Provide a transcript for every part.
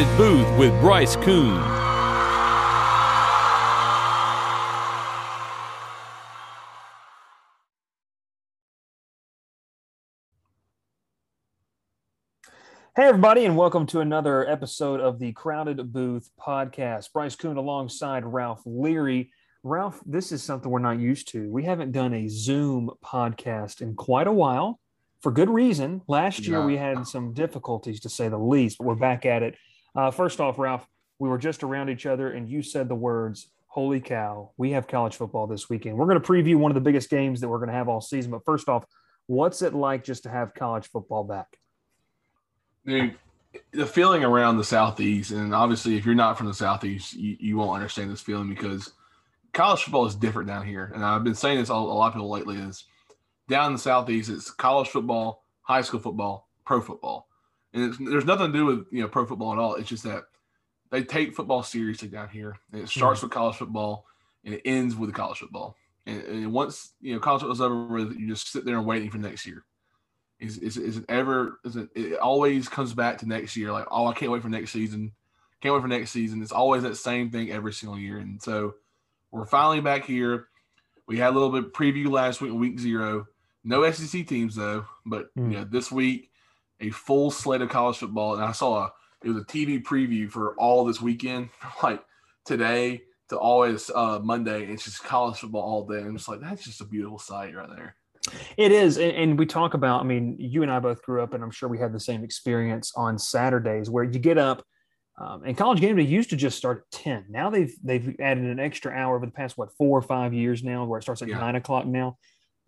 Crowded Booth with Bryce Coon. Hey, everybody, and welcome to another episode of the Crowded Booth podcast. Bryce Coon alongside Ralph Leary. Ralph, this is something we're not used to. We haven't done a Zoom podcast in quite a while for good reason. Last year, Yeah. we had some difficulties to say the least, but we're back at it. Uh, first off, Ralph, we were just around each other, and you said the words, Holy cow, we have college football this weekend. We're going to preview one of the biggest games that we're going to have all season. But first off, what's it like just to have college football back? The feeling around the southeast, and obviously, if you're not from the southeast, you, you won't understand this feeling because college football is different down here. And I've been saying this a lot of people lately is down in the southeast, it's college football, high school football, pro football, and it's, there's nothing to do with you know pro football at all. It's just that they take football seriously down here. And it starts with college football and it ends with the college football. And, and once you know college football's over with, you just sit there and waiting for next year. Is is is it ever? Is it? It always comes back to next year. Like, oh, I can't wait for next season. Can't wait for next season. It's always that same thing every single year. And so we're finally back here. We had a little bit of preview last week, week zero. No SEC teams though, but Hmm. you know this week a full slate of college football. And I saw a it was a TV preview for all this weekend, like today to always uh, Monday. It's just college football all day. And it's like that's just a beautiful sight right there. It is. And, and we talk about, I mean, you and I both grew up, and I'm sure we had the same experience on Saturdays where you get up. Um, and college game day used to just start at 10. Now they've they've added an extra hour over the past, what, four or five years now, where it starts at Yeah. nine o'clock now.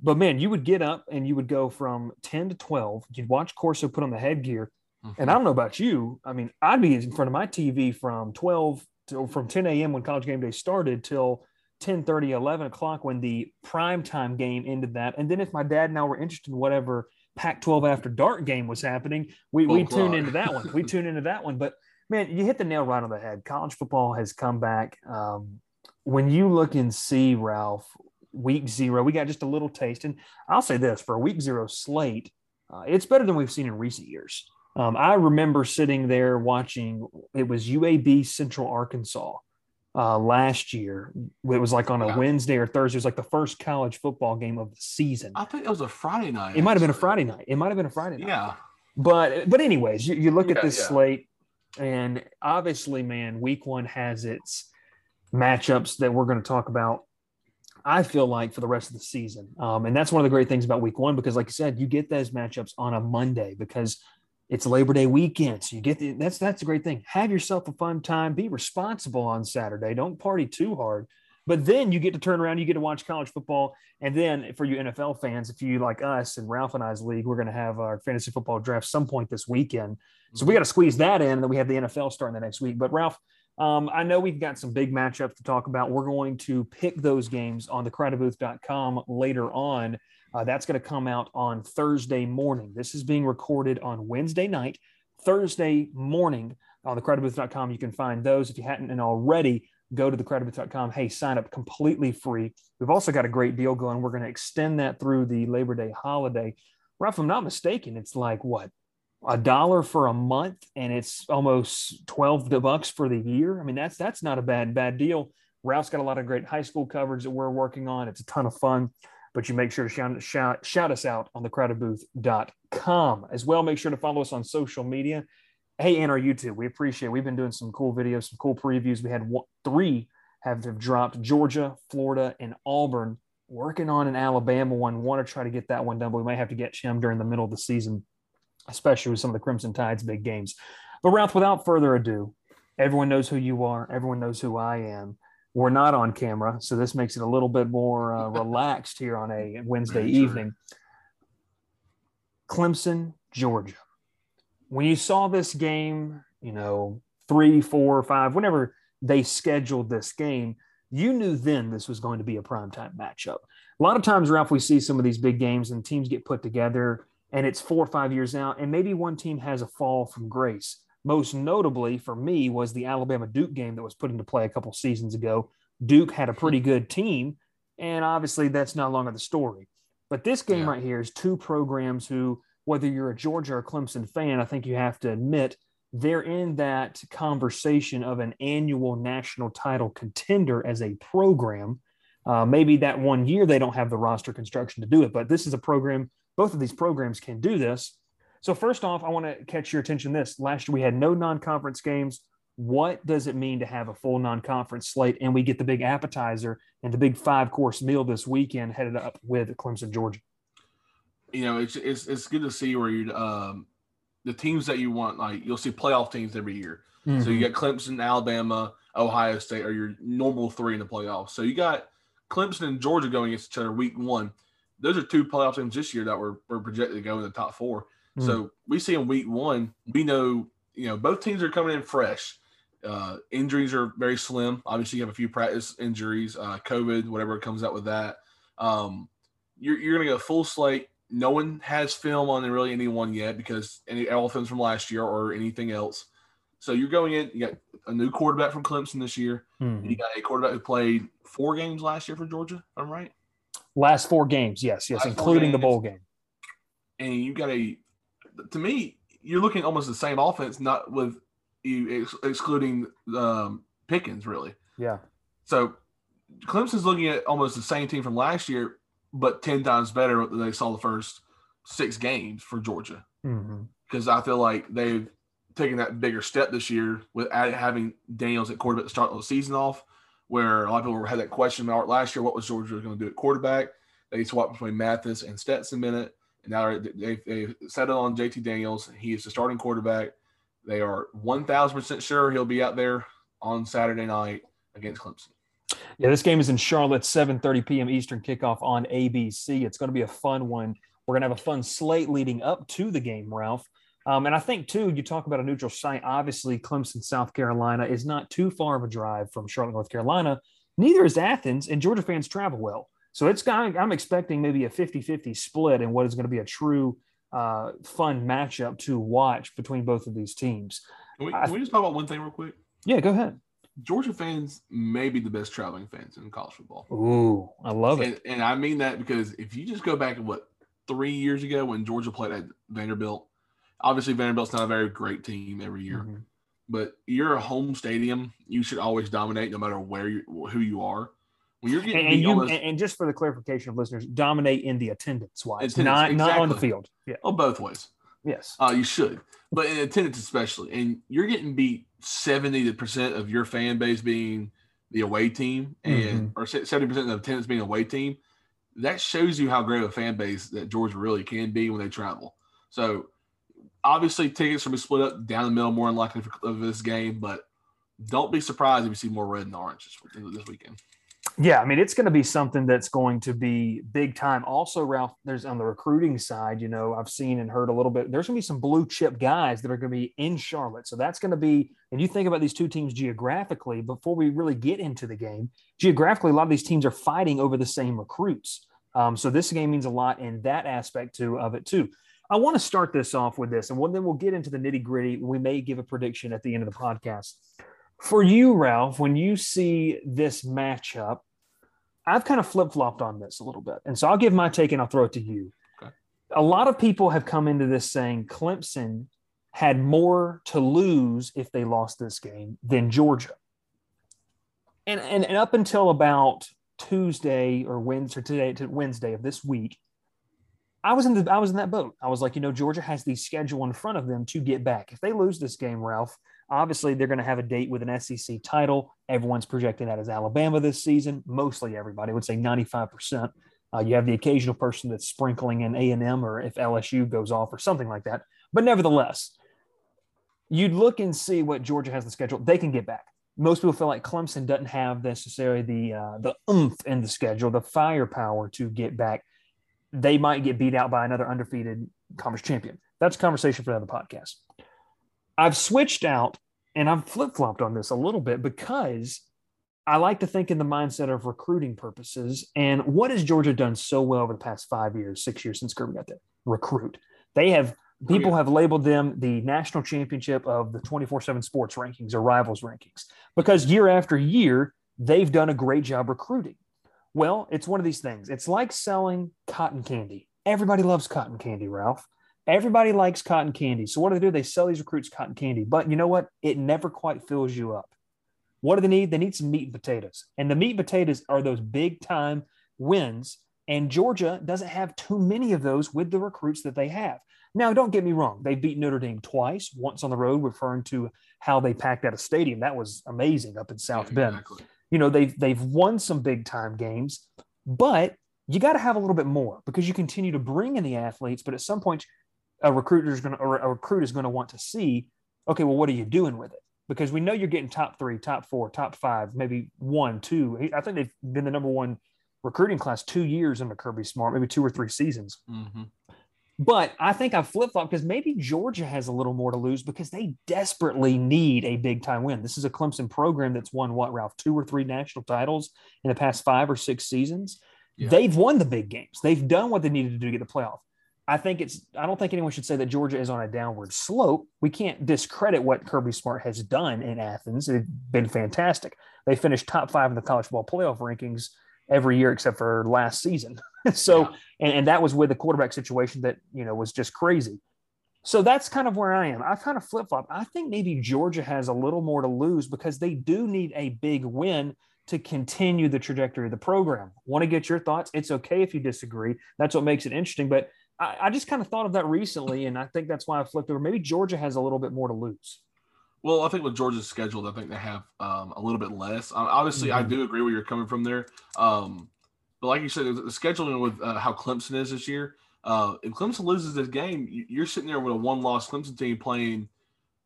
But man, you would get up and you would go from 10 to 12. You'd watch Corso put on the headgear. And I don't know about you. I mean, I'd be in front of my TV from 12 to from 10 a.m. when college game day started till 10 30, 11 o'clock when the primetime game ended that. And then if my dad and I were interested in whatever Pac 12 after dark game was happening, we, we Twelve tune into that one. We tune into that one. But man, you hit the nail right on the head. College football has come back. Um, when you look and see, Ralph, week zero, we got just a little taste. And I'll say this for a week zero slate, uh, it's better than we've seen in recent years. Um, I remember sitting there watching. It was UAB Central Arkansas uh, last year. It was like on a Yeah. Wednesday or Thursday. It was like the first college football game of the season. I think it was a Friday night. It might have been a. Friday night. It might have been a Friday night. Yeah. But but anyways, you, you look at this yeah. slate, and obviously, man, week one has its matchups that we're going to talk about. I feel like for the rest of the season, um, and that's one of the great things about week one because, like you said, you get those matchups on a Monday because it's Labor Day weekend. So you get the, that's that's a great thing. Have yourself a fun time. Be responsible on Saturday. Don't party too hard. But then you get to turn around. You get to watch college football, and then for you NFL fans, if you like us and Ralph and I's league, we're going to have our fantasy football draft some point this weekend. So we got to squeeze that in, and then we have the NFL starting the next week. But Ralph, um, I know we've got some big matchups to talk about. We're going to pick those games on thecrowdedbooth.com later on. Uh, that's going to come out on Thursday morning. This is being recorded on Wednesday night. Thursday morning on thecrowdedbooth.com, you can find those. If you hadn't and already, go to thecrowdedbooth.com. Hey, sign up completely free. We've also got a great deal going. We're going to extend that through the Labor Day holiday. Ralph, I'm not mistaken, it's like what a dollar for a month and it's almost 12 bucks for the year. I mean, that's that's not a bad bad deal. Ralph's got a lot of great high school coverage that we're working on. It's a ton of fun, but you make sure to shout, shout, shout us out on thecrowdedbooth.com as well. Make sure to follow us on social media. Hey, and our YouTube. We appreciate it. We've been doing some cool videos, some cool previews. We had one, three have, have dropped Georgia, Florida, and Auburn. Working on an Alabama one. Want to try to get that one done, but we might have to get him during the middle of the season especially with some of the Crimson Tide's big games. But Ralph, without further ado, everyone knows who you are. Everyone knows who I am. We're not on camera, so this makes it a little bit more uh, relaxed here on a Wednesday evening. Clemson, Georgia. When you saw this game, you know, three, four, five, whenever they scheduled this game, you knew then this was going to be a primetime matchup. A lot of times, Ralph, we see some of these big games and teams get put together and it's four or five years out, and maybe one team has a fall from grace. Most notably for me was the Alabama Duke game that was put into play a couple seasons ago. Duke had a pretty good team, and obviously that's no longer the story. But this game Yeah. right here is two programs who, whether you're a Georgia or Clemson fan, I think you have to admit they're in that conversation of an annual national title contender as a program. Uh, maybe that one year they don't have the roster construction to do it, but this is a program. Both of these programs can do this. So first off, I want to catch your attention. This last year we had no non-conference games. What does it mean to have a full non-conference slate, and we get the big appetizer and the big five-course meal this weekend, headed up with Clemson, Georgia? You know, it's it's it's good to see where you um, the teams that you want. Like you'll see playoff teams every year. Mm-hmm. So you got Clemson, Alabama, Ohio State are your normal three in the playoffs. So you got Clemson and Georgia going against each other week one. Those are two playoff teams this year that were, were projected to go in the top 4 mm-hmm. So we see in week one, we know you know both teams are coming in fresh. Uh, injuries are very slim. Obviously, you have a few practice injuries, uh, COVID, whatever comes out with that. Um, you're, you're going to get a full slate. No one has film on really anyone yet because any elephants from last year or anything else. So you're going in. You got a new quarterback from Clemson this year. Mm-hmm. You got a quarterback who played four games last year for Georgia. I'm right. Last four games, yes, yes, last including the bowl game. And you got a. To me, you're looking almost the same offense, not with you ex- excluding um, Pickens, really. Yeah. So Clemson's looking at almost the same team from last year, but ten times better than they saw the first six games for Georgia. Because mm-hmm. I feel like they've taken that bigger step this year with having Daniels at quarterback to start the season off, where a lot of people had that question mark last year: what was Georgia going to do at quarterback? They swapped between Mathis and Stetson Bennett, and now they they settled on JT Daniels. He is the starting quarterback. They are 1,000% sure he'll be out there on Saturday night against Clemson. Yeah, this game is in Charlotte, 7:30 p.m. Eastern kickoff on ABC. It's going to be a fun one. We're going to have a fun slate leading up to the game, Ralph. Um, and I think too, you talk about a neutral site. Obviously, Clemson, South Carolina is not too far of a drive from Charlotte, North Carolina. Neither is Athens, and Georgia fans travel well. So it's I'm expecting maybe a 50-50 split in what is going to be a true uh, fun matchup to watch between both of these teams. Can we, can we just talk about one thing real quick? Yeah, go ahead. Georgia fans may be the best traveling fans in college football. Ooh, I love it. And, and I mean that because if you just go back to what three years ago when Georgia played at Vanderbilt, obviously Vanderbilt's not a very great team every year, mm-hmm. but you're a home stadium. You should always dominate no matter where you who you are. When you're getting and, you, almost, and, just for the clarification of listeners, dominate in the attendance wise, not exactly. not on the field. Yeah, oh, both ways. Yes, uh, you should, but in attendance especially, and you're getting beat seventy percent of your fan base being the away team, and mm-hmm. or seventy percent of attendance being away team. That shows you how great of a fan base that Georgia really can be when they travel. So obviously, tickets will be split up down the middle more than likely for, this game, but don't be surprised if you see more red and orange this weekend. Yeah, I mean it's going to be something that's going to be big time. Also, Ralph, there's on the recruiting side, you know, I've seen and heard a little bit. There's going to be some blue chip guys that are going to be in Charlotte, so that's going to be. And you think about these two teams geographically before we really get into the game. Geographically, a lot of these teams are fighting over the same recruits. Um, so this game means a lot in that aspect too of it too. I want to start this off with this, and then we'll get into the nitty gritty. We may give a prediction at the end of the podcast. For you, Ralph, when you see this matchup, I've kind of flip flopped on this a little bit. And so I'll give my take and I'll throw it to you. Okay. A lot of people have come into this saying Clemson had more to lose if they lost this game than Georgia. And, and, and up until about Tuesday or Wednesday, today to Wednesday of this week, I was in the I was in that boat. I was like, you know, Georgia has the schedule in front of them to get back. If they lose this game, Ralph, Obviously, they're going to have a date with an SEC title. Everyone's projecting that as Alabama this season. Mostly everybody I would say 95%. Uh, you have the occasional person that's sprinkling in A&M or if LSU goes off or something like that. But nevertheless, you'd look and see what Georgia has the schedule. They can get back. Most people feel like Clemson doesn't have necessarily the uh, the oomph in the schedule, the firepower to get back. They might get beat out by another undefeated conference champion. That's a conversation for another podcast. I've switched out and I've flip flopped on this a little bit because I like to think in the mindset of recruiting purposes. And what has Georgia done so well over the past five years, six years since Kirby got there? Recruit. They have oh, people oh, yeah. have labeled them the national championship of the 24-7 sports rankings or rivals rankings because year after year they've done a great job recruiting well it's one of these things it's like selling cotton candy everybody loves cotton candy ralph Everybody likes cotton candy. So what do they do? They sell these recruits cotton candy. But you know what? It never quite fills you up. What do they need? They need some meat and potatoes. And the meat and potatoes are those big time wins. And Georgia doesn't have too many of those with the recruits that they have. Now, don't get me wrong. They beat Notre Dame twice, once on the road, referring to how they packed out a stadium. That was amazing up in South Bend. You know, they've they've won some big time games, but you got to have a little bit more because you continue to bring in the athletes, but at some point a recruiter is going to a recruit is going to want to see, okay, well, what are you doing with it? Because we know you're getting top three, top four, top five, maybe one, two. I think they've been the number one recruiting class two years under Kirby Smart, maybe two or three seasons. Mm-hmm. But I think I flip flop because maybe Georgia has a little more to lose because they desperately need a big time win. This is a Clemson program that's won what, Ralph, two or three national titles in the past five or six seasons. Yeah. They've won the big games. They've done what they needed to do to get the playoff. I think it's, I don't think anyone should say that Georgia is on a downward slope. We can't discredit what Kirby Smart has done in Athens. It's been fantastic. They finished top five in the college ball playoff rankings every year except for last season. so, yeah. and, and that was with the quarterback situation that, you know, was just crazy. So that's kind of where I am. I kind of flip flop. I think maybe Georgia has a little more to lose because they do need a big win to continue the trajectory of the program. Want to get your thoughts? It's okay if you disagree. That's what makes it interesting. But I, I just kind of thought of that recently, and I think that's why I flipped over. Maybe Georgia has a little bit more to lose. Well, I think with Georgia's schedule, I think they have um, a little bit less. Um, obviously, mm-hmm. I do agree where you're coming from there. Um, but like you said, the scheduling with uh, how Clemson is this year, uh, if Clemson loses this game, you're sitting there with a one-loss Clemson team playing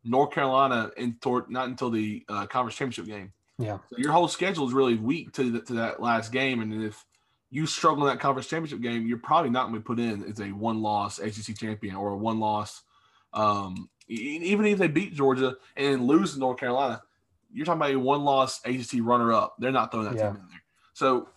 North Carolina in not until the uh, conference championship game. Yeah, so your whole schedule is really weak to the, to that last game, and if you struggle in that conference championship game, you're probably not going to be put in as a one-loss ACC champion or a one-loss. Um, even if they beat Georgia and lose to North Carolina, you're talking about a one-loss ACC runner-up. They're not throwing that yeah. team in there. So,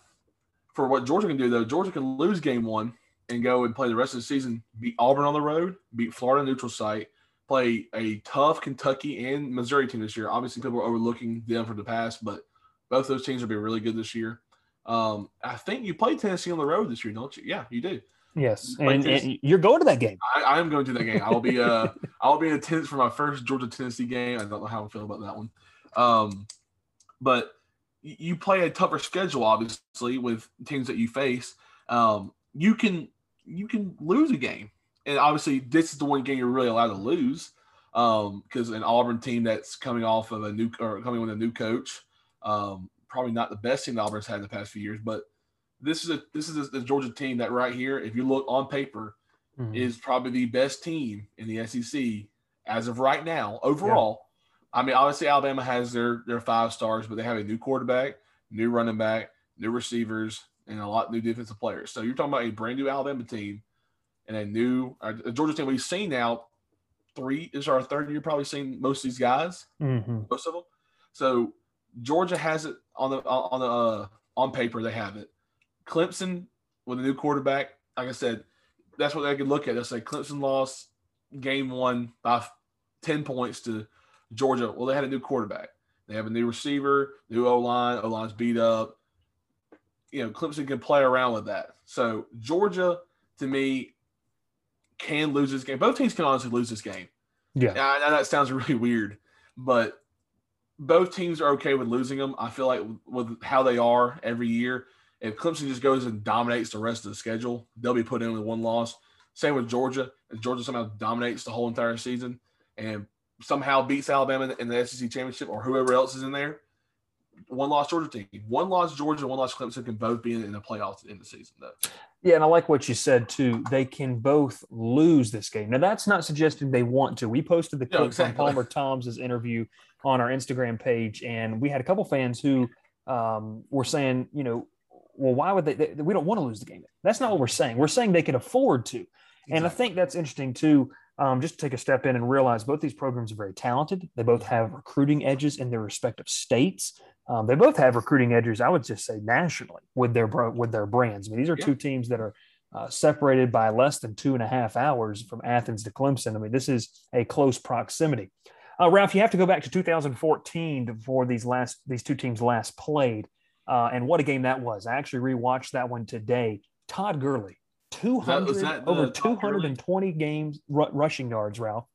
for what Georgia can do, though, Georgia can lose game one and go and play the rest of the season, beat Auburn on the road, beat Florida neutral site, play a tough Kentucky and Missouri team this year. Obviously, people are overlooking them for the past, but both those teams will be really good this year. Um, I think you play Tennessee on the road this year, don't you? Yeah, you do. Yes, and, and, you're going to that game. I, am going to that game. I'll be uh I'll be in attendance for my first Georgia Tennessee game. I don't know how I feel about that one. Um, but you play a tougher schedule, obviously, with teams that you face. Um, you can you can lose a game, and obviously this is the one game you're really allowed to lose because um, an Auburn team that's coming off of a new or coming with a new coach. Um, probably not the best team Auburn's had in the past few years, but this is a this is a, the Georgia team that right here, if you look on paper, mm-hmm. is probably the best team in the SEC as of right now overall. Yeah. I mean, obviously Alabama has their their five stars, but they have a new quarterback, new running back, new receivers, and a lot of new defensive players. So you're talking about a brand new Alabama team and a new a Georgia team we've seen now. Three is our third year, probably seen most of these guys, mm-hmm. most of them. So Georgia has it on the on the uh, on paper. They have it. Clemson with a new quarterback. Like I said, that's what they could look at. They'll say Clemson lost game one by ten points to Georgia. Well, they had a new quarterback. They have a new receiver, new O line. O line's beat up. You know, Clemson can play around with that. So Georgia, to me, can lose this game. Both teams can honestly lose this game. Yeah, I know that sounds really weird, but both teams are okay with losing them. I feel like with how they are every year, if Clemson just goes and dominates the rest of the schedule, they'll be put in with one loss. Same with Georgia. If Georgia somehow dominates the whole entire season and somehow beats Alabama in the SEC championship or whoever else is in there, one loss Georgia team, one loss Georgia, one loss Clemson can both be in, the playoffs in the season. Though. Yeah, and I like what you said too. They can both lose this game. Now that's not suggesting they want to. We posted the clip exactly. from Palmer Tom's interview on our Instagram page, and we had a couple fans who um, were saying, you know, well, why would they, they, We don't want to lose the game. That's not what we're saying. We're saying they can afford to, exactly. and I think that's interesting too. Um, just to take a step in and realize both these programs are very talented. They both have recruiting edges in their respective states. Um, they both have recruiting edges, I would just say nationally with their with their brands. I mean, these are yeah. two teams that are uh, separated by less than two and a half hours from Athens to Clemson. I mean, this is a close proximity. Uh, Ralph, you have to go back to 2014 before these last these two teams last played, uh, and what a game that was. I actually rewatched that one today. Todd Gurley, 200 was that over top 220 games ru- rushing yards, Ralph,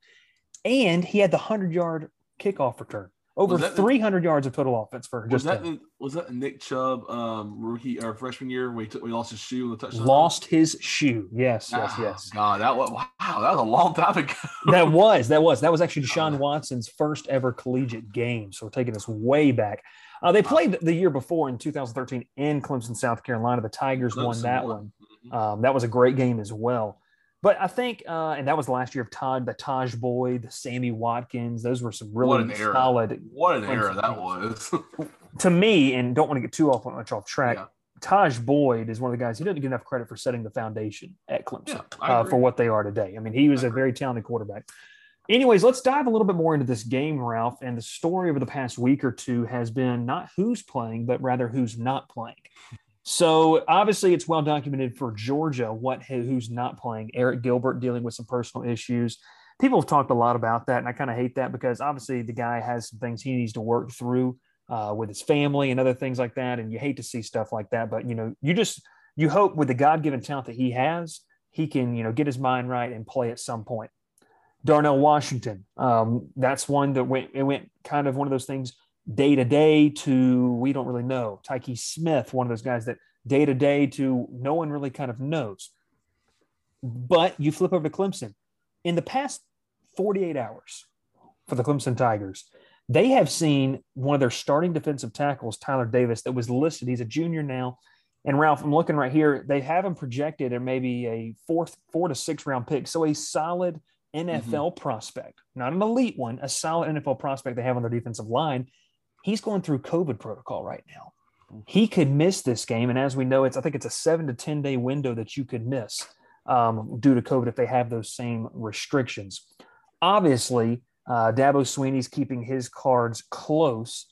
and he had the hundred yard kickoff return. Over Was that the- 300 yards of total offense for Was just that the, was that Nick Chubb um, rookie or freshman year when he took we lost his shoe in the touchdown? Lost his shoe. Yes, yes, Oh, yes. God, that was wow. That was a long time ago. that was that was that was actually Deshaun Watson's first ever collegiate game. So we're taking this way back. Uh, they played the year before in 2013 in Clemson, South Carolina. The Tigers won that won. one. Um, that was a great game as well. But I think, uh, and that was the last year of Todd, the Tajh Boyd, the Sammy Watkins. Those were some What really era. solid What an era that was. to me. And don't want to get too off much off track. Yeah. Tajh Boyd is one of the guys. He doesn't get enough credit for setting the foundation at Clemson Yeah, uh, for what they are today. I mean, he was a very talented quarterback. Anyways, let's dive a little bit more into this game, Ralph. And the story over the past week or two has been not who's playing, but rather who's not playing. So obviously, it's well documented for Georgia what who's not playing. Arik Gilbert dealing with some personal issues. People have talked a lot about that, and I kind of hate that because obviously the guy has some things he needs to work through uh, with his family and other things like that. And you hate to see stuff like that, but you know, you just you hope with the God given talent that he has, he can you know get his mind right and play at some point. Darnell Washington, um, that's one that went it went kind of one of those things day to day to we don't really know. Tykee Smith, one of those guys that day to day to no one really kind of knows. But you flip over to Clemson. In the past 48 hours for the Clemson Tigers, they have seen one of their starting defensive tackles, Tyler Davis, that was listed. He's a junior now. And Ralph, I'm looking right here. They have him projected at maybe a fourth, four to six round pick. So a solid mm-hmm. NFL prospect, not an elite one, a solid NFL prospect they have on their defensive line. He's going through COVID protocol right now. He could miss this game. And as we know, it's I think it's a seven to 10 day window that you could miss um, due to COVID if they have those same restrictions. Obviously, uh, Dabo Swinney's keeping his cards close.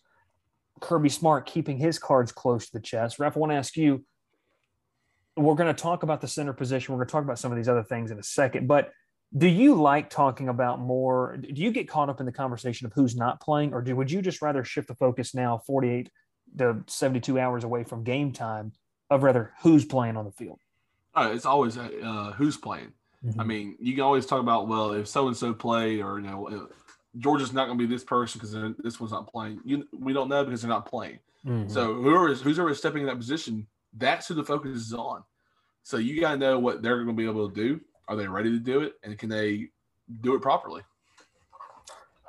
Kirby Smart keeping his cards close to the chest. Ralph, I want to ask you. We're going to talk about the center position. We're going to talk about some of these other things in a second. But do you like talking about more? Do you get caught up in the conversation of who's not playing, or do would you just rather shift the focus now, forty-eight to seventy-two hours away from game time, of rather who's playing on the field? Uh, it's always uh, who's playing. I mean, you can always talk about well, if so and so play, or you know, uh, Georgia's not going to be this person because this one's not playing. You, we don't know because they're not playing. Mhm. So whoever is who's ever stepping in that position, that's who the focus is on. So you got to know what they're going to be able to do. Are they ready to do it, and can they do it properly?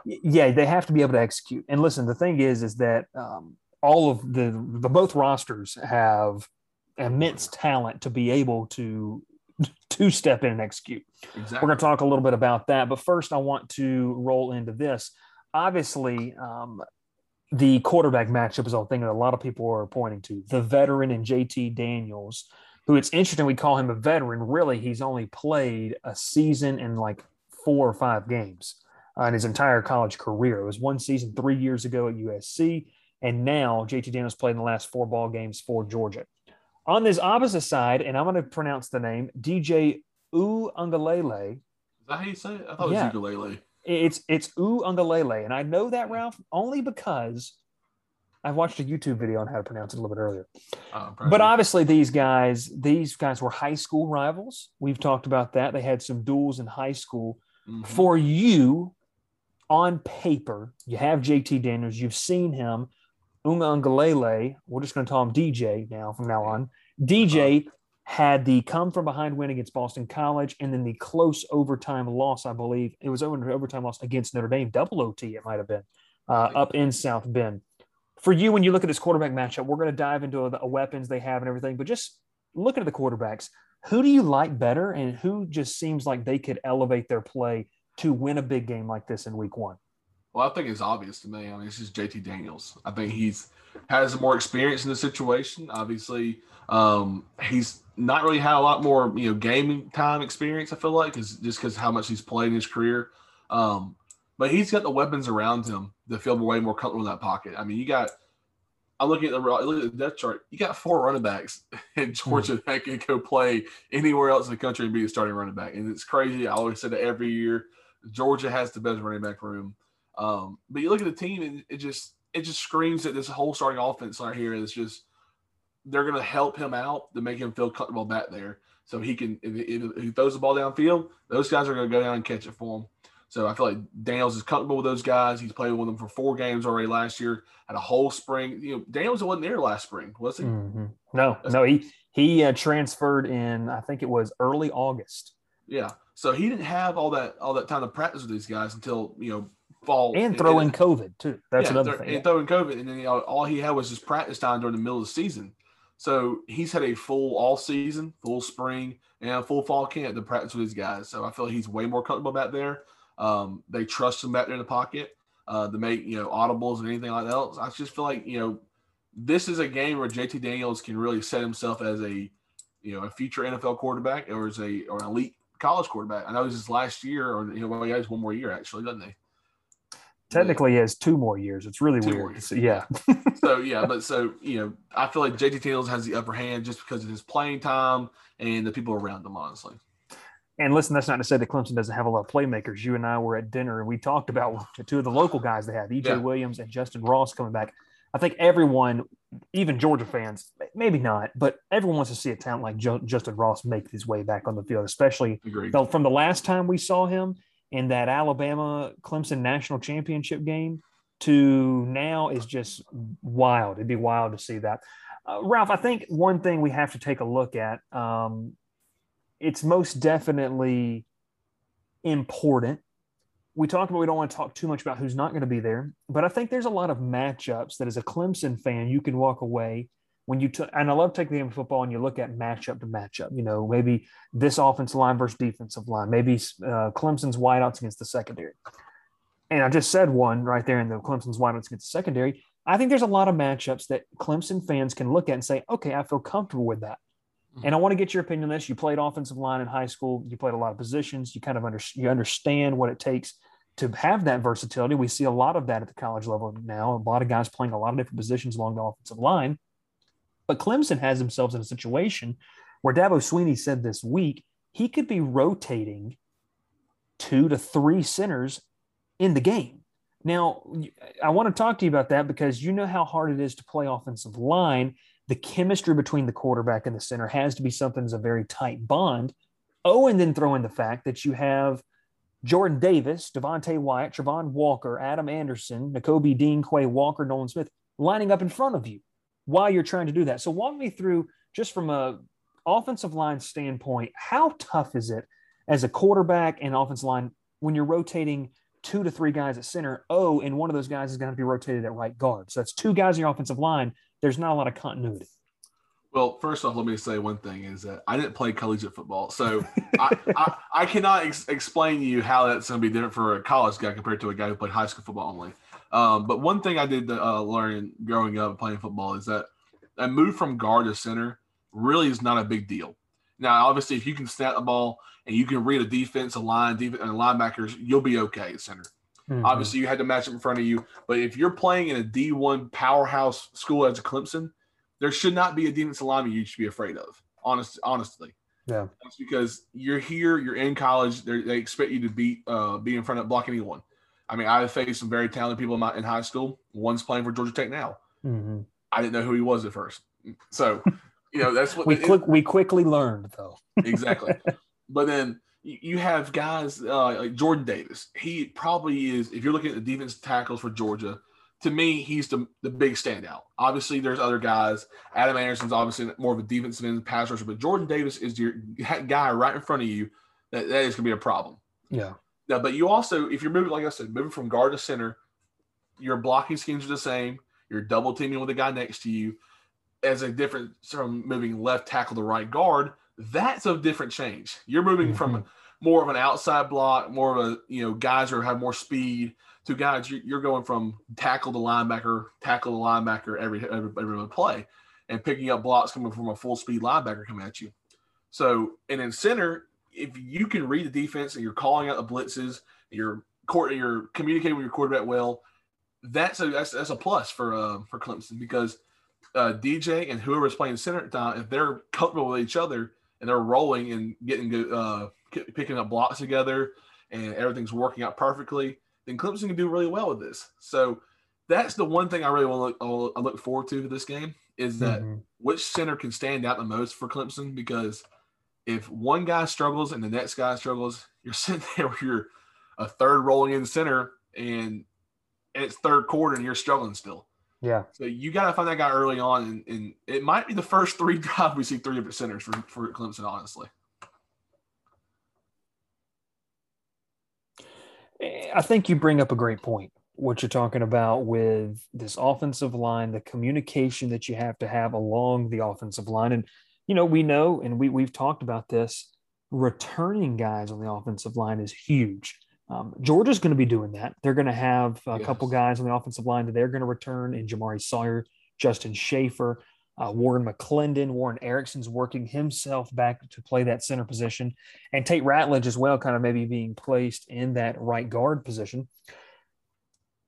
yeah, they have to be able to execute. And listen, the thing is, is that um, all of the the both rosters have immense talent to be able to to step in and execute. Exactly. We're going to talk a little bit about that, but first, I want to roll into this. Obviously, um, the quarterback matchup is a thing that a lot of people are pointing to. The veteran and JT Daniels, who it's interesting we call him a veteran. Really, he's only played a season in like four or five games uh, in his entire college career. It was one season three years ago at USC, and now JT Daniels played in the last four ball games for Georgia. On this opposite side, and I'm going to pronounce the name DJ Uiagalelei. Is that how you say it? I thought Yeah. it was ukulele. It's it's Uiagalelei, and I know that Ralph only because I watched a YouTube video on how to pronounce it a little bit earlier. Uh, But obviously, these guys these guys were high school rivals. We've talked about that. They had some duels in high school. Mhm. For you, on paper, you have JT Daniels. You've seen him. Unga Uiagalelei, we're just going to call him DJ now from now on. DJ had the come from behind win against Boston College and then the close overtime loss, I believe. It was over overtime loss against Notre Dame, double OT, it might have been, uh, up in South Bend. For you, when you look at this quarterback matchup, we're going to dive into the weapons they have and everything, but just looking at the quarterbacks, who do you like better and who just seems like they could elevate their play to win a big game like this in week one? Well, I think it's obvious to me. I mean, it's just JT Daniels. I think he's has more experience in the situation. Obviously, um, he's not really had a lot more you know gaming time experience. I feel like because just because how much he's played in his career, um, but he's got the weapons around him to feel way more comfortable in that pocket. I mean, you got. I'm looking at the look at the depth chart. You got four running backs in Georgia that can go play anywhere else in the country and be a starting running back, and it's crazy. I always say that every year. Georgia has the best running back room. Um, but you look at the team, and it just it just screams that this whole starting offense right here is just they're going to help him out to make him feel comfortable back there. So he can if, if he throws the ball downfield, those guys are going to go down and catch it for him. So I feel like Daniels is comfortable with those guys. He's played with them for four games already last year. Had a whole spring. You know, Daniels wasn't there last spring, was he? Mm-hmm. No, no. He he uh, transferred in. I think it was early August. Yeah. So he didn't have all that all that time to practice with these guys until you know fall and throw in COVID too. That's yeah, another thing. And throw in COVID, and then you know, all he had was his practice time during the middle of the season. So he's had a full all season, full spring, and a full fall camp to practice with these guys. So I feel like he's way more comfortable back there. Um, they trust him back there in the pocket uh, to make you know audibles and anything like that. I just feel like you know this is a game where JT Daniels can really set himself as a you know a future NFL quarterback or as a or an elite college quarterback. I know this is last year, or you know, well, he has one more year actually, doesn't he? Technically, he has two more years. It's really two weird. So, yeah. so yeah, but so you know, I feel like JT Daniels has the upper hand just because of his playing time and the people around him, honestly. And listen, that's not to say that Clemson doesn't have a lot of playmakers. You and I were at dinner and we talked about two of the local guys they have, EJ yeah. Williams and Justin Ross coming back. I think everyone, even Georgia fans, maybe not, but everyone wants to see a talent like jo- Justin Ross make his way back on the field, especially from the last time we saw him in that Alabama Clemson national championship game to now is just wild. It'd be wild to see that. Uh, Ralph, I think one thing we have to take a look at, um, it's most definitely important. We talked about we don't want to talk too much about who's not going to be there, but I think there's a lot of matchups that as a Clemson fan you can walk away when you and I love taking the game of football and you look at matchup to matchup. You know, maybe this offensive line versus defensive line, maybe uh, Clemson's wideouts against the secondary. And I just said one right there in the Clemson's wideouts against the secondary. I think there's a lot of matchups that Clemson fans can look at and say, okay, I feel comfortable with that. And I want to get your opinion on this. You played offensive line in high school. You played a lot of positions. You kind of under, you understand what it takes to have that versatility. We see a lot of that at the college level now. A lot of guys playing a lot of different positions along the offensive line. But Clemson has themselves in a situation where Dabo Swinney said this week he could be rotating two to three centers in the game. Now, I want to talk to you about that because you know how hard it is to play offensive line. The chemistry between the quarterback and the center has to be something that's a very tight bond. Oh, and then throw in the fact that you have Jordan Davis, Devonte Wyatt, Travon Walker, Adam Anderson, Nakobe Dean, Quay Walker, Nolan Smith lining up in front of you while you're trying to do that. So walk me through just from a offensive line standpoint, how tough is it as a quarterback and offensive line when you're rotating two to three guys at center? Oh, and one of those guys is going to be rotated at right guard. So that's two guys in your offensive line. There's not a lot of continuity. Well, first off, let me say one thing is that I didn't play collegiate football, so I, I, I, cannot ex- explain to you how that's going to be different for a college guy compared to a guy who played high school football only. Um, but one thing I did uh, learn growing up playing football is that a move from guard to center really is not a big deal. Now, obviously, if you can snap the ball and you can read a defense, a line, defense, and linebackers, you'll be okay at center. Mm-hmm. Obviously, you had to match up in front of you. But if you're playing in a D1 powerhouse school as a Clemson, there should not be a defensive lineman you should be afraid of. Honest, honestly. Yeah. That's because you're here, you're in college. They expect you to be uh, be in front of block anyone. I mean, I faced some very talented people in, my, in high school. One's playing for Georgia Tech now. Mm-hmm. I didn't know who he was at first. So, you know, that's what we quick, we quickly learned though. exactly. But then you have guys uh, like Jordan Davis. He probably is. If you're looking at the defense tackles for Georgia, to me, he's the, the big standout. Obviously, there's other guys. Adam Anderson's obviously more of a defensive end pass rusher, but Jordan Davis is your guy right in front of you. That, that is going to be a problem. Yeah. Now, but you also, if you're moving, like I said, moving from guard to center, your blocking schemes are the same. You're double teaming with the guy next to you. As a different from moving left tackle to right guard, that's a different change. You're moving mm-hmm. from more of an outside block, more of a you know guys who have more speed to guys you're going from tackle to linebacker, tackle to linebacker every every, every play, and picking up blocks coming from a full speed linebacker coming at you. So and in center, if you can read the defense and you're calling out the blitzes, you're court, you're communicating with your quarterback well. That's a that's, that's a plus for uh, for Clemson because uh, DJ and whoever's playing center at the time, if they're comfortable with each other and they're rolling and getting good, uh, picking up blocks together and everything's working out perfectly, then Clemson can do really well with this. So that's the one thing I really want to look, I look forward to for this game is that mm-hmm. which center can stand out the most for Clemson because if one guy struggles and the next guy struggles, you're sitting there where you're a third rolling in center and it's third quarter and you're struggling still. Yeah. So you got to find that guy early on, and, and, it might be the first three drives we see three different centers for, for Clemson, honestly. Eh, I think you bring up a great point. What you're talking about with this offensive line, the communication that you have to have along the offensive line. And, you know, we know, and we, we've talked about this, returning guys on the offensive line is huge. Um, Georgia's going to be doing that. They're going to have a yes. couple guys on the offensive line that they're going to return in Jamaree Salyer, Justin Shaffer, uh, Warren McClendon, Warren Ericson's working himself back to play that center position, and Tate Ratledge as well, kind of maybe being placed in that right guard position.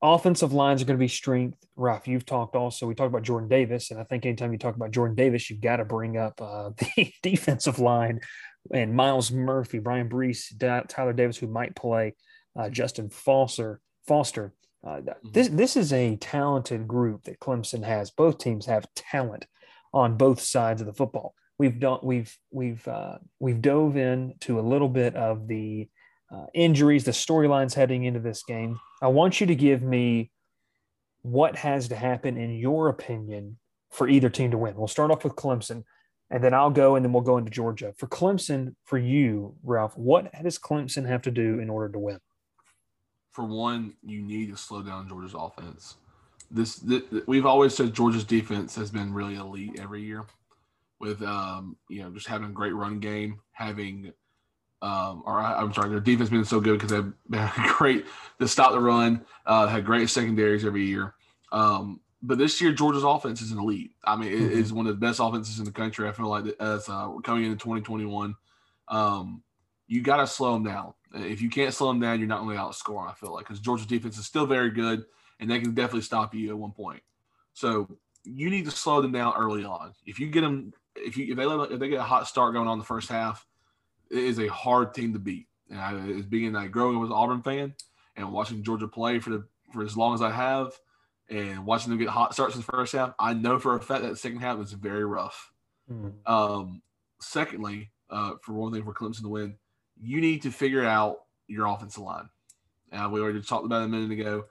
Offensive lines are going to be strength. Ralph, you've talked also, we talked about Jordan Davis, and I think anytime you talk about Jordan Davis, you've got to bring up uh, the defensive line and Myles Murphy, Bryan Bresee, Tyler Davis, who might play, uh, Justin Foster. Foster. Uh, mm-hmm. this this is a talented group that Clemson has. Both teams have talent on both sides of the football. We've done we've we've uh, we've dove into a little bit of the uh, injuries, the storylines heading into this game. I want you to give me what has to happen in your opinion for either team to win. We'll start off with Clemson and then I'll go and then we'll go into Georgia. For Clemson, for you, Ralph, what does Clemson have to do in order to win? For one, you need to slow down Georgia's offense. This, this we've always said Georgia's defense has been really elite every year, with um, you know just having a great run game, having um, or I'm sorry, their defense been so good because they've been great to stop the run, uh, had great secondaries every year. Um, but this year Georgia's offense is an elite. I mean, mm-hmm. it is one of the best offenses in the country. I feel like as uh, coming into 2021, um, you got to slow them down. If you can't slow them down, you're not to outscore. I feel like because Georgia's defense is still very good, and they can definitely stop you at one point. So you need to slow them down early on. If you get them, if you if they if they get a hot start going on the first half, it is a hard team to beat. And I, as being a growing up as an Auburn fan and watching Georgia play for the for as long as I have, and watching them get hot starts in the first half, I know for a fact that the second half was very rough. Mm-hmm. Um, secondly, uh, for one thing, for Clemson to win, you need to figure out your offensive line. Uh, we already talked about it a minute ago.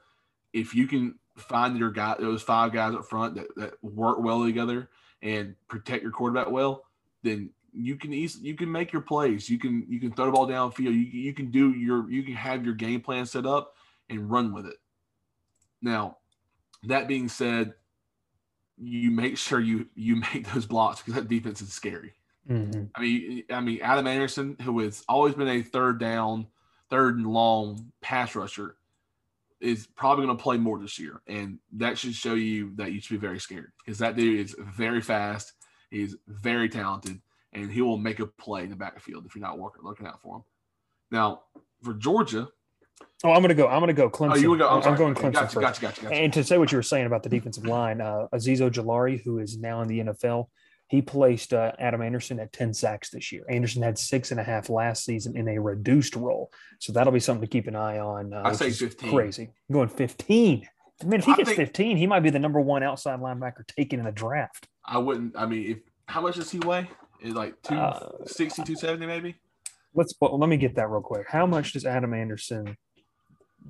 If you can find your guy, those five guys up front that, that work well together and protect your quarterback well, then you can easily you can make your plays. You can you can throw the ball downfield. You you can do your you can have your game plan set up and run with it. Now, that being said, you make sure you you make those blocks because that defense is scary. Mm-hmm. I mean, I mean Adam Anderson, who has always been a third down, third and long pass rusher, is probably going to play more this year, and that should show you that you should be very scared because that dude is very fast. He's very talented, and he will make a play in the backfield if you're not working, looking out for him. Now, for Georgia, Oh, I'm going to go. I'm going to go Clemson. Oh, you go. I'm, I'm going Clemson gotcha, first. Gotcha, gotcha, gotcha. And to say what you were saying about the defensive line, uh, Azeez Ojulari, who is now in the NFL, he placed uh, Adam Anderson at 10 sacks this year. Anderson had six and a half last season in a reduced role. So that'll be something to keep an eye on. Uh, I say 15. Crazy. I'm going 15. I mean, if he I gets think, 15, he might be the number one outside linebacker taken in the draft. I wouldn't. I mean, if how much does he weigh? Is like 260, uh, 270 maybe? Let's well, let me get that real quick. How much does Adam Anderson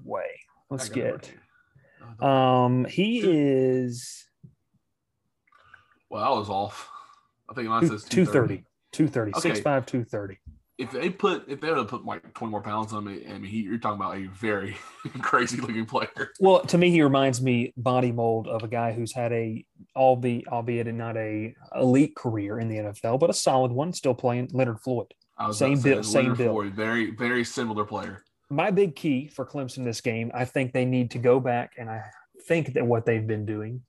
weigh? Let's get. Um, he is. Well, I was off. Think mine says 230. 230. Okay. 6'5, 230. If they put, if they would have put like 20 more pounds on me, I mean, he, you're talking about a very crazy looking player. Well, to me, he reminds me body mold of a guy who's had a, albeit, albeit not a elite career in the NFL, but a solid one, still playing Leonard Floyd. same bill, same bill. Very, very similar player my big key for Clemson this game, I think they need to go back and I think that what they've been doing.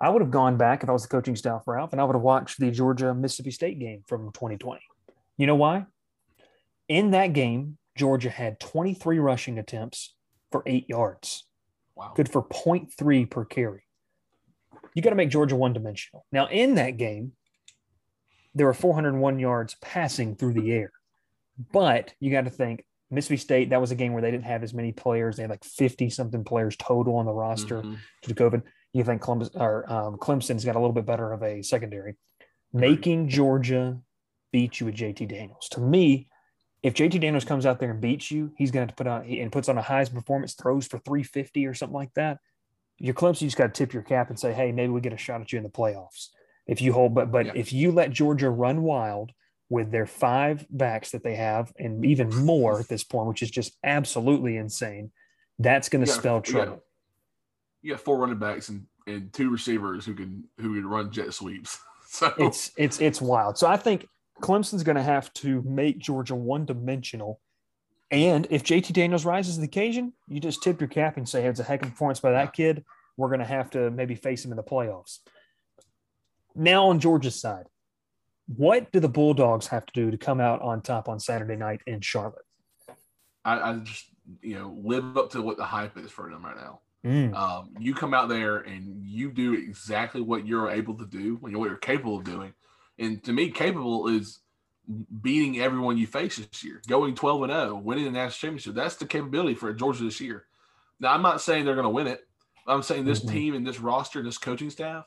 I would have gone back if I was the coaching staff Ralph, and I would have watched the Georgia Mississippi State game from 2020. You know why? In that game, Georgia had 23 rushing attempts for eight yards. Wow. Good for 0.3 per carry. You got to make Georgia one dimensional. Now, in that game, there were 401 yards passing through the air. But you got to think Mississippi State, that was a game where they didn't have as many players. They had like 50 something players total on the roster mm-hmm. due to COVID. You think Columbus or um, Clemson's got a little bit better of a secondary. Making Georgia beat you with JT Daniels. To me, if JT Daniels comes out there and beats you, he's going to to put on and puts on a highest performance, throws for 350 or something like that. Your Clemson, you just got to tip your cap and say, hey, maybe we get a shot at you in the playoffs. If you hold, but but Yeah. if you let Georgia run wild with their five backs that they have, and even more at this point, which is just absolutely insane, that's going to spell trouble. You got four running backs and, and two receivers who can who can run jet sweeps. So It's it's it's wild. So I think Clemson's going to have to make Georgia one dimensional. And if JT Daniels rises to the occasion, you just tip your cap and say, hey, it's a heck of a performance by that kid. We're going to have to maybe face him in the playoffs. Now on Georgia's side, what do the Bulldogs have to do to come out on top on Saturday night in Charlotte? I, I just you know live up to what the hype is for them right now. Mm, Um, you come out there and you do exactly what you're able to do, what you're capable of doing. And to me, capable is beating everyone you face this year, going 12 and 0, winning the national championship. That's the capability for Georgia this year. Now, I'm not saying they're going to win it. I'm saying this Mhm. team and this roster and this coaching staff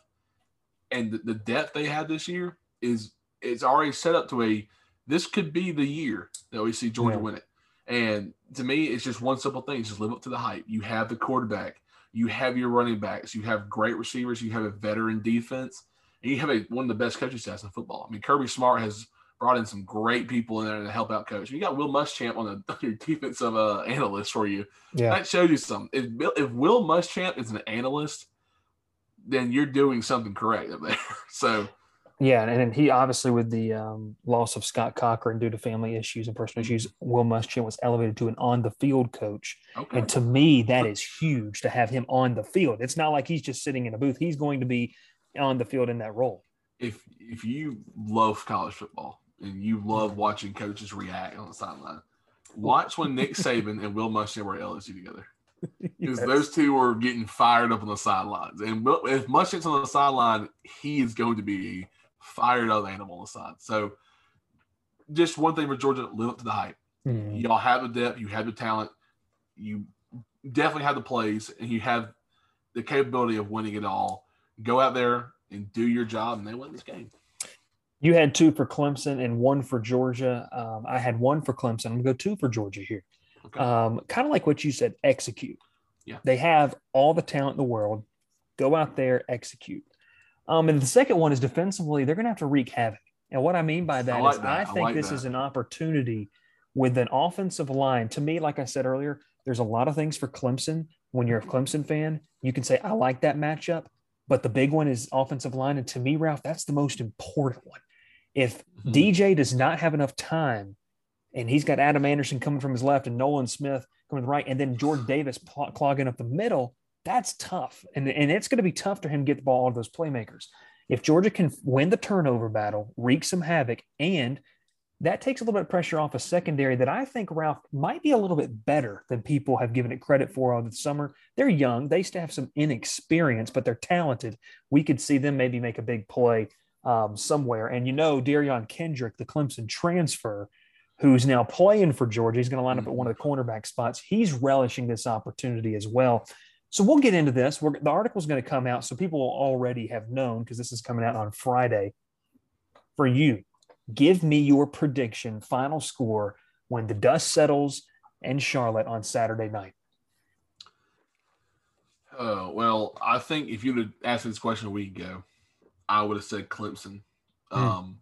and the, the depth they had this year is it's already set up to a this could be the year that we see Georgia Yeah. win it. And to me, it's just one simple thing: just live up to the hype. You have the quarterback, you have your running backs, you have great receivers, you have a veteran defense, and you have a, one of the best coaching staffs in football. I mean, Kirby Smart has brought in some great people in there to help out coach. You got Will Muschamp on the on your defensive uh, analyst for you. yeah. That shows you something. If, if Will Muschamp is an analyst, then you're doing something correct up there. So Yeah, and, and he obviously with the um, loss of Scott Cochran due to family issues and personal issues, Will Muschamp was elevated to an on-the-field coach, okay, and to me that is huge to have him on the field. It's not like he's just sitting in a booth; he's going to be on the field in that role. if if you love college football and you love watching coaches react on the sideline, watch when Nick Saban and Will Muschamp were at LSU together. Because Yes. those two were getting fired up on the sidelines. And if Muschamp's on the sideline, he is going to be fired up animal on the side. So just one thing for Georgia, live up to the hype. Mhm. Y'all have the depth, you have the talent, you definitely have the plays, and you have the capability of winning it all. Go out there and do your job, and they win this game. You had two for Clemson and one for Georgia. Um, I had one for Clemson. I'm gonna go two for Georgia here. Okay. Um, kind of like what you said, execute. Yeah. They have all the talent in the world. Go out there, execute. Um, and the second one is defensively, they're going to have to wreak havoc. And what I mean by that is, like I, that. I think like this that. is an opportunity with an offensive line. To me, like I said earlier, there's a lot of things for Clemson. When you're a Clemson fan, you can say, I like that matchup. But the big one is offensive line. And to me, Ralph, that's the most important one. If Mhm. DJ does not have enough time, and he's got Adam Anderson coming from his left and Nolan Smith coming to the right, and then Jordan Davis pl- clogging up the middle, that's tough. And, and it's going to be tough for him to get the ball out of those playmakers. If Georgia can win the turnover battle, wreak some havoc, and that takes a little bit of pressure off a secondary that I think Ralph might be a little bit better than people have given it credit for over the summer. They're young, they still have some inexperience, but they're talented. We could see them maybe make a big play um, somewhere. And you know, Derion Kendrick, the Clemson transfer, who's now playing for Georgia, he's going to line up at one of the cornerback spots. He's relishing this opportunity as well. So we'll get into this. We're, the article is going to come out, so people will already have known because this is coming out on Friday. For you, give me your prediction, final score when the dust settles and Charlotte on Saturday night. Oh, well, I think if you'd have asked me this question a week ago, I would have said Clemson. Hmm. Um,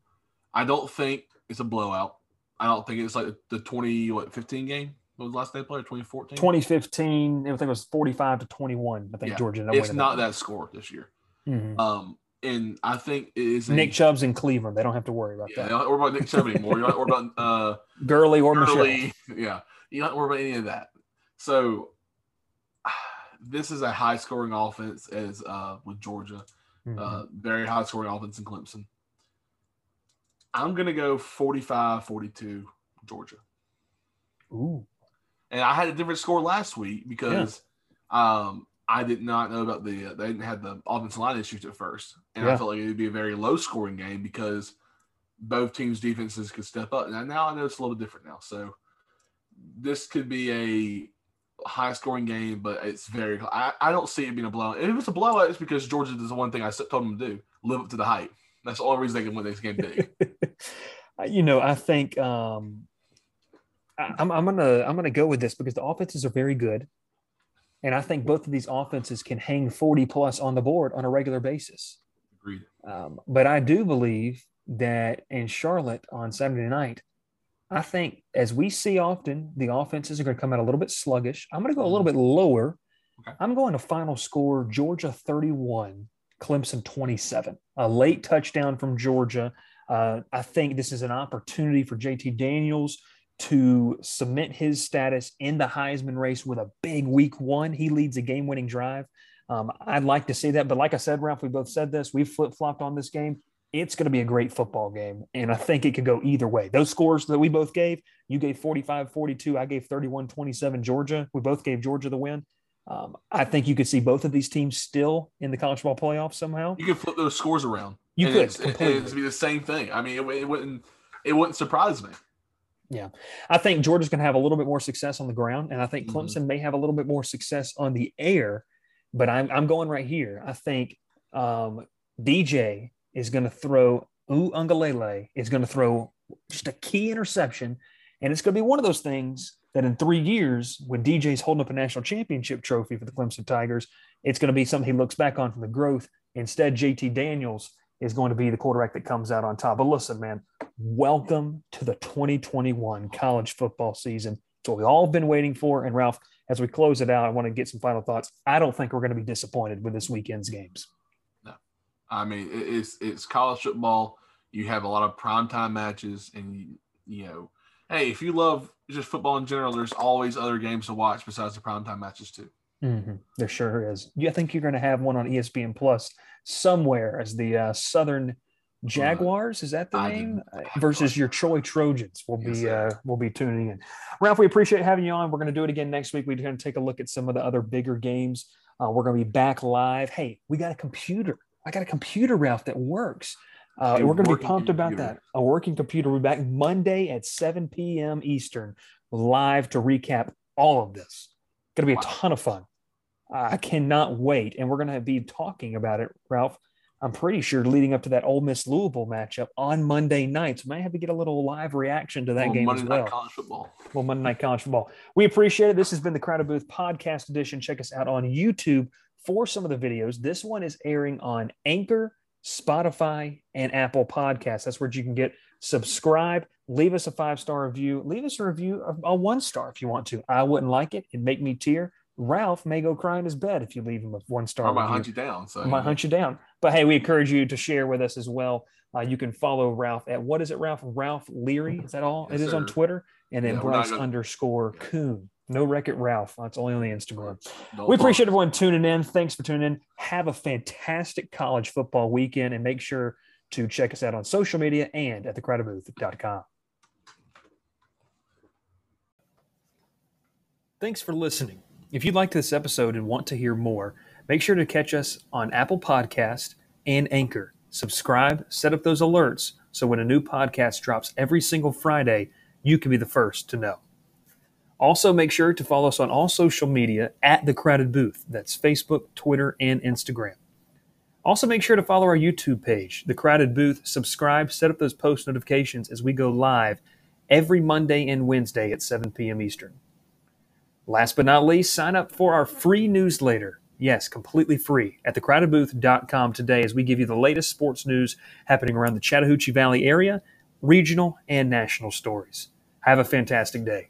I don't think it's a blowout. I don't think it's like the 20, what, 15 game? What was the last day played? 2014? 2015, I think it was 45 to 21. I think Yeah, Georgia. It's not one. that score this year. Mhm. Um, and I think it is a- Nick Chubb's in Cleveland. They don't have to worry about Yeah, that. don't worry about Nick Chubb anymore. You don't worry about uh, Gurley or Michel. Yeah, you don't worry about any of that. So this is a high scoring offense as uh, with Georgia. Mhm. Uh, very high scoring offense in Clemson. I'm going to go 45 42 Georgia. Ooh. And I had a different score last week because um, I did not know about the, uh, they didn't have the offensive line issues at first. And Yeah. I felt like it would be a very low scoring game because both teams' defenses could step up. And now I know it's a little different now. So this could be a high scoring game, but it's very, I, I don't see it being a blowout. If it's a blowout, it's because Georgia does the one thing I told them to do live up to the hype. That's the only reason they can win this game big. you know, I think um, I'm, I'm gonna I'm gonna go with this because the offenses are very good, and I think both of these offenses can hang 40 plus on the board on a regular basis. Agreed. Um, but I do believe that in Charlotte on Saturday night, I think as we see often, the offenses are going to come out a little bit sluggish. I'm going to go a little bit lower. Okay. I'm going to final score Georgia 31, Clemson 27. A late touchdown from Georgia. Uh, I think this is an opportunity for JT Daniels to cement his status in the Heisman race with a big week one. He leads a game winning drive. Um, I'd like to see that. But like I said, Ralph, we both said this. We flip flopped on this game. It's going to be a great football game. And I think it could go either way. Those scores that we both gave, you gave 45 42, I gave 31 27 Georgia. We both gave Georgia the win. Um, I think you could see both of these teams still in the college ball playoffs somehow. You could flip those scores around. You could it's, completely. it'd be the same thing. I mean, it, it wouldn't it wouldn't surprise me. I think Georgia's going to have a little bit more success on the ground, and I think Mhm. Clemson may have a little bit more success on the air. But I'm I'm going right here. I think um, DJ is going to throw. U Uiagalelei is going to throw just a key interception, and it's going to be one of those things that in three years, when DJ's holding up a national championship trophy for the Clemson Tigers, it's going to be something he looks back on for the growth. Instead, JT Daniels is going to be the quarterback that comes out on top. But listen, man, welcome to the 2021 college football season. It's what we all have been waiting for. And Ralph, as we close it out, I want to get some final thoughts. I don't think we're going to be disappointed with this weekend's games. No, I mean, it's it's college football. You have a lot of primetime matches, and you, know, hey, if you love just football in general, there's always other games to watch besides the primetime matches too. Mm-hmm. There sure is. You think you're going to have one on ESPN Plus somewhere as the uh, Southern Jaguars? Is that the I name? Versus your Troy Trojans. We'll Yes, be uh, we'll be tuning in. Ralph, we appreciate having you on. We're going to do it again next week. We're going to take a look at some of the other bigger games. Uh, we're going to be back live. Hey, we got a computer. I got a computer, Ralph, that works. Uh, we're going to be working pumped about that. A working computer. We're back Monday at 7 p.m. Eastern, live to recap all of this. Going to be a Wow. ton of fun. I cannot wait. And we're going to be talking about it, Ralph. I'm pretty sure leading up to that Ole Miss Louisville matchup on Monday night. nights. might have to get a little live reaction to that Well, game Monday as well. Night College Football. Well, Monday Night College Football. We appreciate it. This has been the Crowded Booth Podcast Edition. Check us out on YouTube for some of the videos. This one is airing on Anchor, Spotify, and Apple Podcasts. That's where you can get subscribe, leave us a five star review, leave us a review of a one star if you want to. I wouldn't like it. It'd make me tear. Ralph may go cry in his bed if you leave him a one star I might review. hunt you down. So I might hunt you down. But hey, we encourage you to share with us as well. Uh, you can follow Ralph at what is it, Ralph? Ralph Leary. Is that all Yes, it is on. Twitter? And then Yeah, Bryce gonna- underscore Coon. No Wreck It Ralph. That's only on the Instagram. Don't We talk. appreciate everyone tuning in. Thanks for tuning in. Have a fantastic college football weekend and make sure to check us out on social media and at thecrowdedbooth.com. Thanks for listening. If you liked this episode and want to hear more, make sure to catch us on Apple Podcast and Anchor. Subscribe, set up those alerts so when a new podcast drops every single Friday, you can be the first to know. Also, make sure to follow us on all social media at The Crowded Booth. That's Facebook, Twitter, and Instagram. Also, make sure to follow our YouTube page, The Crowded Booth. Subscribe, set up those post notifications as we go live every Monday and Wednesday at 7 p.m. Eastern. Last but not least, sign up for our free newsletter. Yes, completely free at thecrowdedbooth.com today as we give you the latest sports news happening around the Chattahoochee Valley area, regional and national stories. Have a fantastic day.